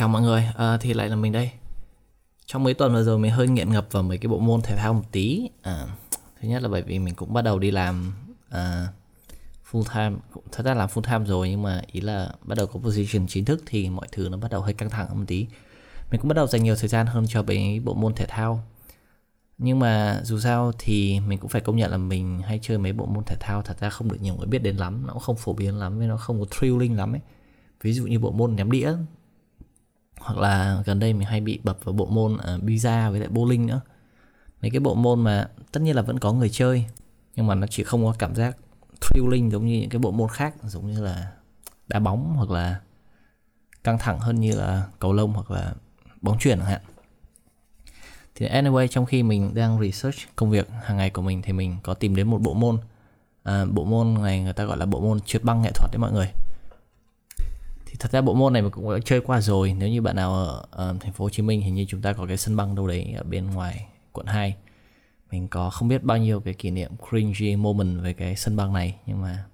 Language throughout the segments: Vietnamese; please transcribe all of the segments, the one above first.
Chào mọi người, à, thì lại là mình đây. Trong mấy tuần vừa rồi mình hơi nghiện ngập vào mấy cái bộ môn thể thao một tí. À, thứ nhất là bởi vì mình cũng bắt đầu đi làm à, full time, thật ra làm full time rồi nhưng mà ý là bắt đầu có position chính thức thì mọi thứ nó bắt đầu hơi căng thẳng một tí. Mình cũng bắt đầu dành nhiều thời gian hơn cho mấy bộ môn thể thao. Nhưng mà dù sao thì mình cũng phải công nhận là mình hay chơi mấy bộ môn thể thao thật ra không được nhiều người biết đến lắm, nó cũng không phổ biến lắm, nó không có thrilling lắm ấy. Ví dụ như bộ môn ném đĩa hoặc là gần đây mình hay bị bập vào bộ môn uh, pizza với lại bowling nữa. Mấy cái bộ môn mà tất nhiên là vẫn có người chơi nhưng mà nó chỉ không có cảm giác thrilling giống như những cái bộ môn khác giống như là đá bóng hoặc là căng thẳng hơn như là cầu lông hoặc là bóng chuyền chẳng hạn. Thì anyway trong khi mình đang research công việc hàng ngày của mình thì mình có tìm đến một bộ môn à, bộ môn này người ta gọi là bộ môn trượt băng nghệ thuật đấy mọi người thì thật ra bộ môn này mình cũng đã chơi qua rồi. Nếu như bạn nào ở, uh, thành phố Hồ Chí Minh hình như chúng ta có cái sân băng đâu đấy ở bên ngoài quận 2 mình có không biết bao nhiêu cái kỷ niệm cringy moment về cái sân băng này nhưng mà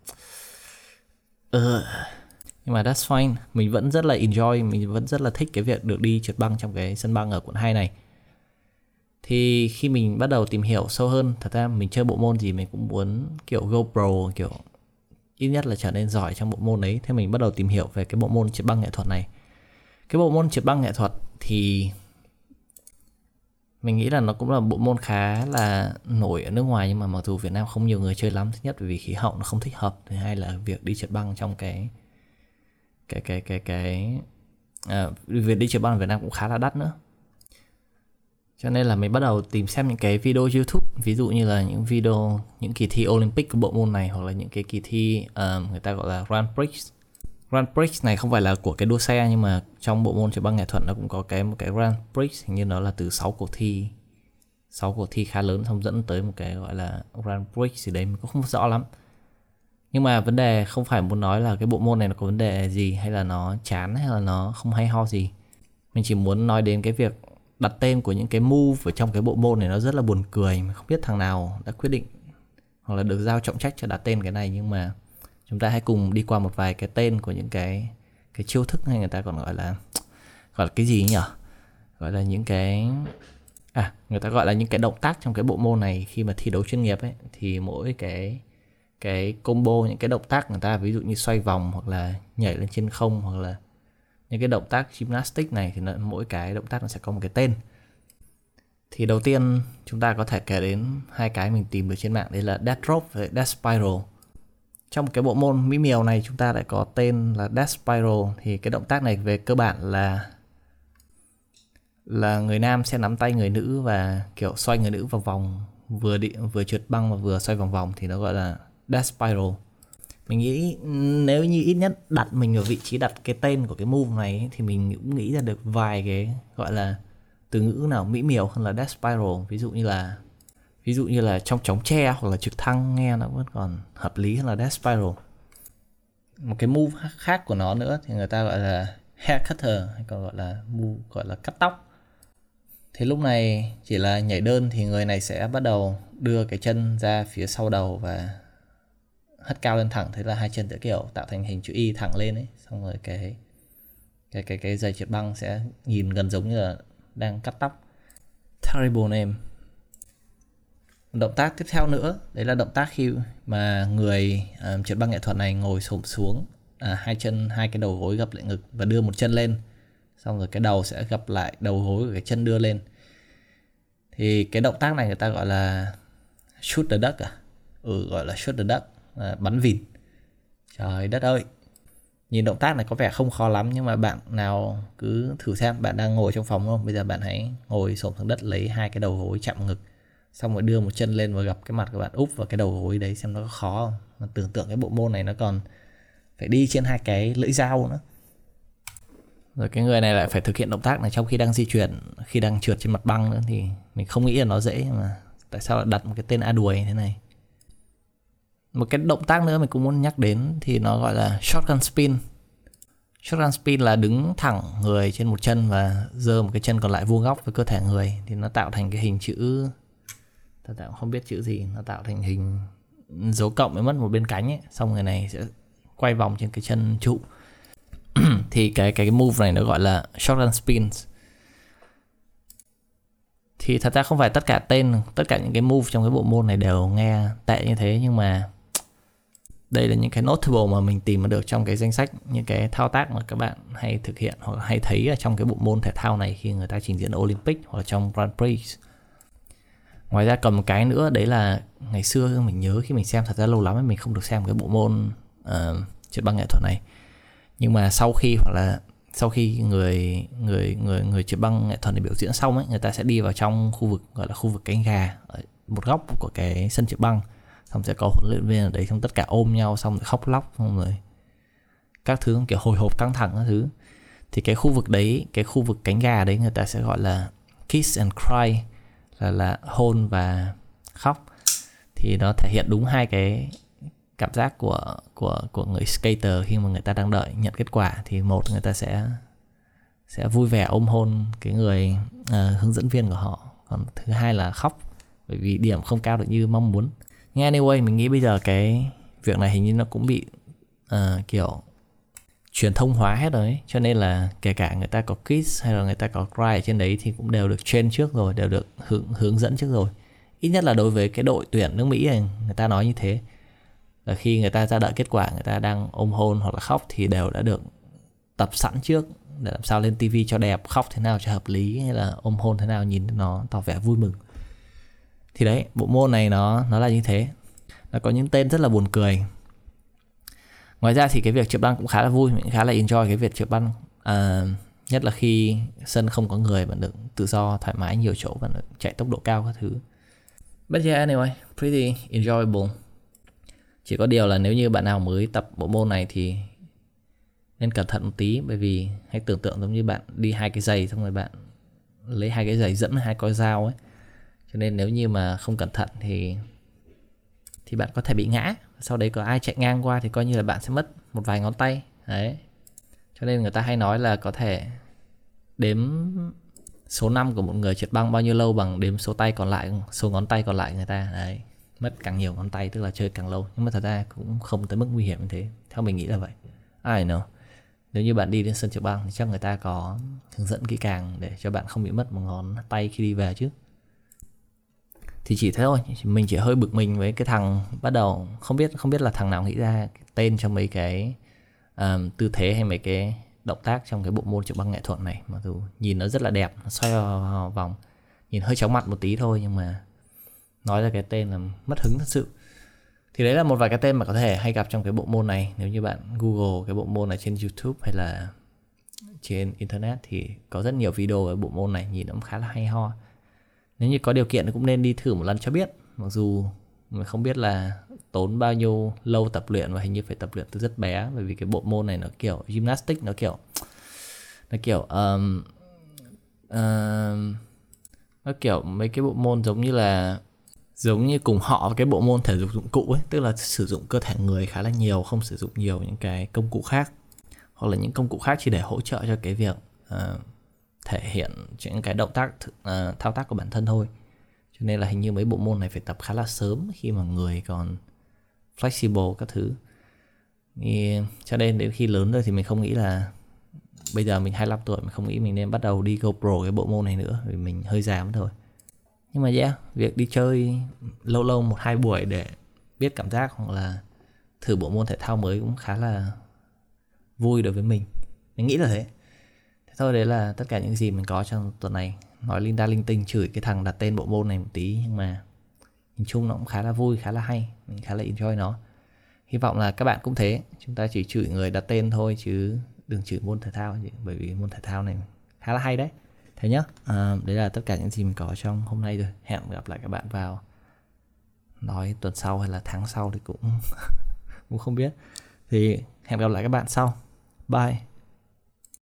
uh, nhưng mà that's fine. Mình vẫn rất là enjoy mình vẫn rất là thích cái việc được đi trượt băng trong cái sân băng ở quận 2 này. Thì khi mình bắt đầu tìm hiểu sâu hơn thật ra mình chơi bộ môn gì mình cũng muốn kiểu GoPro kiểu ít nhất là trở nên giỏi trong bộ môn đấy thế mình bắt đầu tìm hiểu về cái bộ môn trượt băng nghệ thuật này. Cái bộ môn trượt băng nghệ thuật thì mình nghĩ là nó cũng là bộ môn khá là nổi ở nước ngoài nhưng mà mặc dù Việt Nam không nhiều người chơi lắm. Thứ nhất vì khí hậu nó không thích hợp thứ hai là việc đi trượt băng trong cái cái cái cái cái à, việc đi trượt băng ở Việt Nam cũng khá là đắt nữa cho nên là mình bắt đầu tìm xem những cái video YouTube ví dụ như là những video những kỳ thi Olympic của bộ môn này hoặc là những cái kỳ thi uh, người ta gọi là Grand Prix. Grand Prix này không phải là của cái đua xe nhưng mà trong bộ môn chơi băng nghệ thuật nó cũng có cái một cái Grand Prix hình như nó là từ 6 cuộc thi 6 cuộc thi khá lớn xong dẫn tới một cái gọi là Grand Prix gì đấy mình cũng không rõ lắm. Nhưng mà vấn đề không phải muốn nói là cái bộ môn này nó có vấn đề gì hay là nó chán hay là nó không hay ho gì. Mình chỉ muốn nói đến cái việc đặt tên của những cái move ở trong cái bộ môn này nó rất là buồn cười mà không biết thằng nào đã quyết định hoặc là được giao trọng trách cho đặt tên cái này. Nhưng mà chúng ta hãy cùng đi qua một vài cái tên của những cái cái chiêu thức hay người ta còn gọi là gọi là cái gì nhỉ? Gọi là những cái à người ta gọi là những cái động tác trong cái bộ môn này khi mà thi đấu chuyên nghiệp ấy, thì mỗi cái cái combo, những cái động tác người ta, ví dụ như xoay vòng hoặc là nhảy lên trên không hoặc là những cái động tác gymnastic này thì nó, mỗi cái động tác nó sẽ có một cái tên. Thì đầu tiên chúng ta có thể kể đến hai cái mình tìm được trên mạng đấy là death drop và death spiral. Trong cái bộ môn mỹ miều này chúng ta lại có tên là death spiral. Thì cái động tác này về cơ bản là là người nam sẽ nắm tay người nữ và kiểu xoay người nữ vào vòng vừa đi vừa trượt băng và vừa xoay vòng vòng thì nó gọi là death spiral mình nghĩ nếu như ít nhất đặt mình ở vị trí đặt cái tên của cái move này ấy, thì mình cũng nghĩ ra được vài cái gọi là từ ngữ nào mỹ miều hơn là death spiral. Ví dụ như là ví dụ như là trong chóng tre hoặc là trực thăng nghe nó vẫn còn hợp lý hơn là death spiral. Một cái move khác của nó nữa thì người ta gọi là hair cutter hay còn gọi là move gọi là cắt tóc. Thì lúc này chỉ là nhảy đơn thì người này sẽ bắt đầu đưa cái chân ra phía sau đầu và hất cao lên thẳng thế là hai chân sẽ kiểu tạo thành hình chữ y thẳng lên ấy. Xong rồi cái cái cái cái dây trượt băng sẽ nhìn gần giống như là đang cắt tóc. Terrible name. Động tác tiếp theo nữa đấy là động tác khi mà người ờ, um, trượt băng nghệ thuật này ngồi xổm xuống à, hai chân hai cái đầu gối gập lại ngực và đưa một chân lên. Xong rồi cái đầu sẽ gập lại đầu gối của cái chân đưa lên. Thì cái động tác này người ta gọi là shoot the duck à? Ừ gọi là shoot the duck. Ờ, bắn vịt. Trời đất ơi. Nhìn động tác này có vẻ không khó lắm, nhưng mà bạn nào cứ thử xem, bạn đang ngồi trong phòng không? Bây giờ bạn hãy ngồi xổm xuống đất lấy hai cái đầu gối chạm ngực, xong rồi đưa một chân lên và gặp cái mặt của bạn úp vào cái đầu gối đấy xem nó có khó không? Mà tưởng tượng cái bộ môn này nó còn phải đi trên hai cái lưỡi dao nữa. Rồi cái người này lại phải thực hiện động tác này trong khi đang di chuyển, khi đang trượt trên mặt băng nữa thì mình không nghĩ là nó dễ mà tại sao lại đặt một cái tên a đuổi thế này? Một cái động tác nữa mình cũng muốn nhắc đến thì nó gọi là shotgun spin. Shotgun spin là đứng thẳng người trên một chân và giơ một cái chân còn lại vuông góc với cơ thể người. Thì nó tạo thành cái hình chữ ta tạo không biết chữ gì, nó tạo thành hình dấu cộng mới mất một bên cánh ấy. Xong người này sẽ quay vòng trên cái chân trụ. Thì cái cái move này nó gọi là shotgun spins. Thì thật ra không phải tất cả tên, tất cả những cái move trong cái bộ môn này đều nghe tệ như thế, nhưng mà đây là những cái notable mà mình tìm được trong cái danh sách những cái thao tác mà các bạn hay thực hiện hoặc hay thấy ở trong cái bộ môn thể thao này khi người ta trình diễn Olympic hoặc là trong Grand Prix. Ngoài ra còn một cái nữa đấy là ngày xưa mình nhớ khi mình xem thật ra lâu lắm mình không được xem cái bộ môn uh, trượt băng nghệ thuật này. Nhưng mà sau khi hoặc là sau khi người người người người trượt băng nghệ thuật này biểu diễn xong ấy người ta sẽ đi vào trong khu vực gọi là khu vực cánh gà ở một góc của cái sân trượt băng xong sẽ có huấn luyện viên ở đấy xong tất cả ôm nhau xong rồi khóc lóc xong rồi các thứ kiểu hồi hộp căng thẳng các thứ. Thì cái khu vực đấy cái khu vực cánh gà đấy người ta sẽ gọi là kiss and cry là là hôn và khóc. Thì nó thể hiện đúng hai cái cảm giác của của của người skater khi mà người ta đang đợi nhận kết quả. Thì một người ta sẽ sẽ vui vẻ ôm hôn cái người uh, hướng dẫn viên của họ. Còn thứ hai là khóc bởi vì điểm không cao được như mong muốn nhưng anyway mình nghĩ bây giờ cái việc này hình như nó cũng bị uh, kiểu truyền thông hóa hết rồi ấy. cho nên là kể cả người ta có kiss hay là người ta có cry ở trên đấy thì cũng đều được train trước rồi đều được hướng hướng dẫn trước rồi. Ít nhất là đối với cái đội tuyển nước mỹ này người ta nói như thế. Là khi người ta ra đợi kết quả người ta đang ôm hôn hoặc là khóc thì đều đã được tập sẵn trước để làm sao lên tivi cho đẹp khóc thế nào cho hợp lý hay là ôm hôn thế nào nhìn nó tỏ vẻ vui mừng thì đấy bộ môn này nó nó là như thế. Nó có những tên rất là buồn cười. Ngoài ra thì cái việc trượt băng cũng khá là vui mình khá là enjoy cái việc trượt băng. À, nhất là khi sân không có người bạn được tự do thoải mái nhiều chỗ bạn được chạy tốc độ cao các thứ. But yeah anyway pretty enjoyable. Chỉ có điều là nếu như bạn nào mới tập bộ môn này thì nên cẩn thận một tí bởi vì hãy tưởng tượng giống như bạn đi hai cái giày xong rồi bạn lấy hai cái giày dẫn hai con dao ấy cho nên nếu như mà không cẩn thận thì thì bạn có thể bị ngã. Sau đấy có ai chạy ngang qua thì coi như là bạn sẽ mất một vài ngón tay. Đấy. Cho nên người ta hay nói là có thể đếm số năm của một người trượt băng bao nhiêu lâu bằng đếm số tay còn lại, số ngón tay còn lại người ta. Đấy. Mất càng nhiều ngón tay tức là chơi càng lâu. Nhưng mà thật ra cũng không tới mức nguy hiểm như thế. Theo mình nghĩ là vậy. Ai know? Nếu như bạn đi đến sân trượt băng thì chắc người ta có hướng dẫn kỹ càng để cho bạn không bị mất một ngón tay khi đi về chứ thì chỉ thế thôi mình chỉ hơi bực mình với cái thằng bắt đầu không biết không biết là thằng nào nghĩ ra tên cho mấy cái um, tư thế hay mấy cái động tác trong cái bộ môn trượt băng nghệ thuật này. Mặc dù nhìn nó rất là đẹp nó xoay vào vòng nhìn hơi chóng mặt một tí thôi nhưng mà nói ra cái tên là mất hứng thật sự. Thì đấy là một vài cái tên mà có thể hay gặp trong cái bộ môn này. Nếu như bạn google cái bộ môn này trên youtube hay là trên internet thì có rất nhiều video về bộ môn này nhìn nó cũng khá là hay ho nếu như có điều kiện thì cũng nên đi thử một lần cho biết. Mặc dù mình không biết là tốn bao nhiêu lâu tập luyện và hình như phải tập luyện từ rất bé bởi vì cái bộ môn này nó kiểu gymnastics nó kiểu nó kiểu um, um, nó kiểu mấy cái bộ môn giống như là giống như cùng họ với cái bộ môn thể dục dụng cụ ấy tức là sử dụng cơ thể người khá là nhiều không sử dụng nhiều những cái công cụ khác. Hoặc là những công cụ khác chỉ để hỗ trợ cho cái việc uh, thể hiện những cái động tác uh, thao tác của bản thân thôi. Cho nên là hình như mấy bộ môn này phải tập khá là sớm khi mà người còn flexible các thứ. Thì cho nên đến khi lớn rồi thì mình không nghĩ là bây giờ mình 25 tuổi mình không nghĩ mình nên bắt đầu đi GoPro cái bộ môn này nữa vì mình hơi già mất thôi. Nhưng mà yeah việc đi chơi lâu lâu một hai buổi để biết cảm giác hoặc là thử bộ môn thể thao mới cũng khá là vui đối với mình. Mình nghĩ là thế thôi đấy là tất cả những gì mình có trong tuần này. Nói linh đa linh tinh chửi cái thằng đặt tên bộ môn này một tí nhưng mà nhìn chung nó cũng khá là vui khá là hay. Mình khá là enjoy nó. Hy vọng là các bạn cũng thế. Chúng ta chỉ chửi người đặt tên thôi chứ đừng chửi môn thể thao bởi vì môn thể thao này khá là hay đấy. Thế nhá. À, đấy là tất cả những gì mình có trong hôm nay rồi. Hẹn gặp lại các bạn vào nói tuần sau hay là tháng sau thì cũng cũng không biết. Thì hẹn gặp lại các bạn sau. Bye.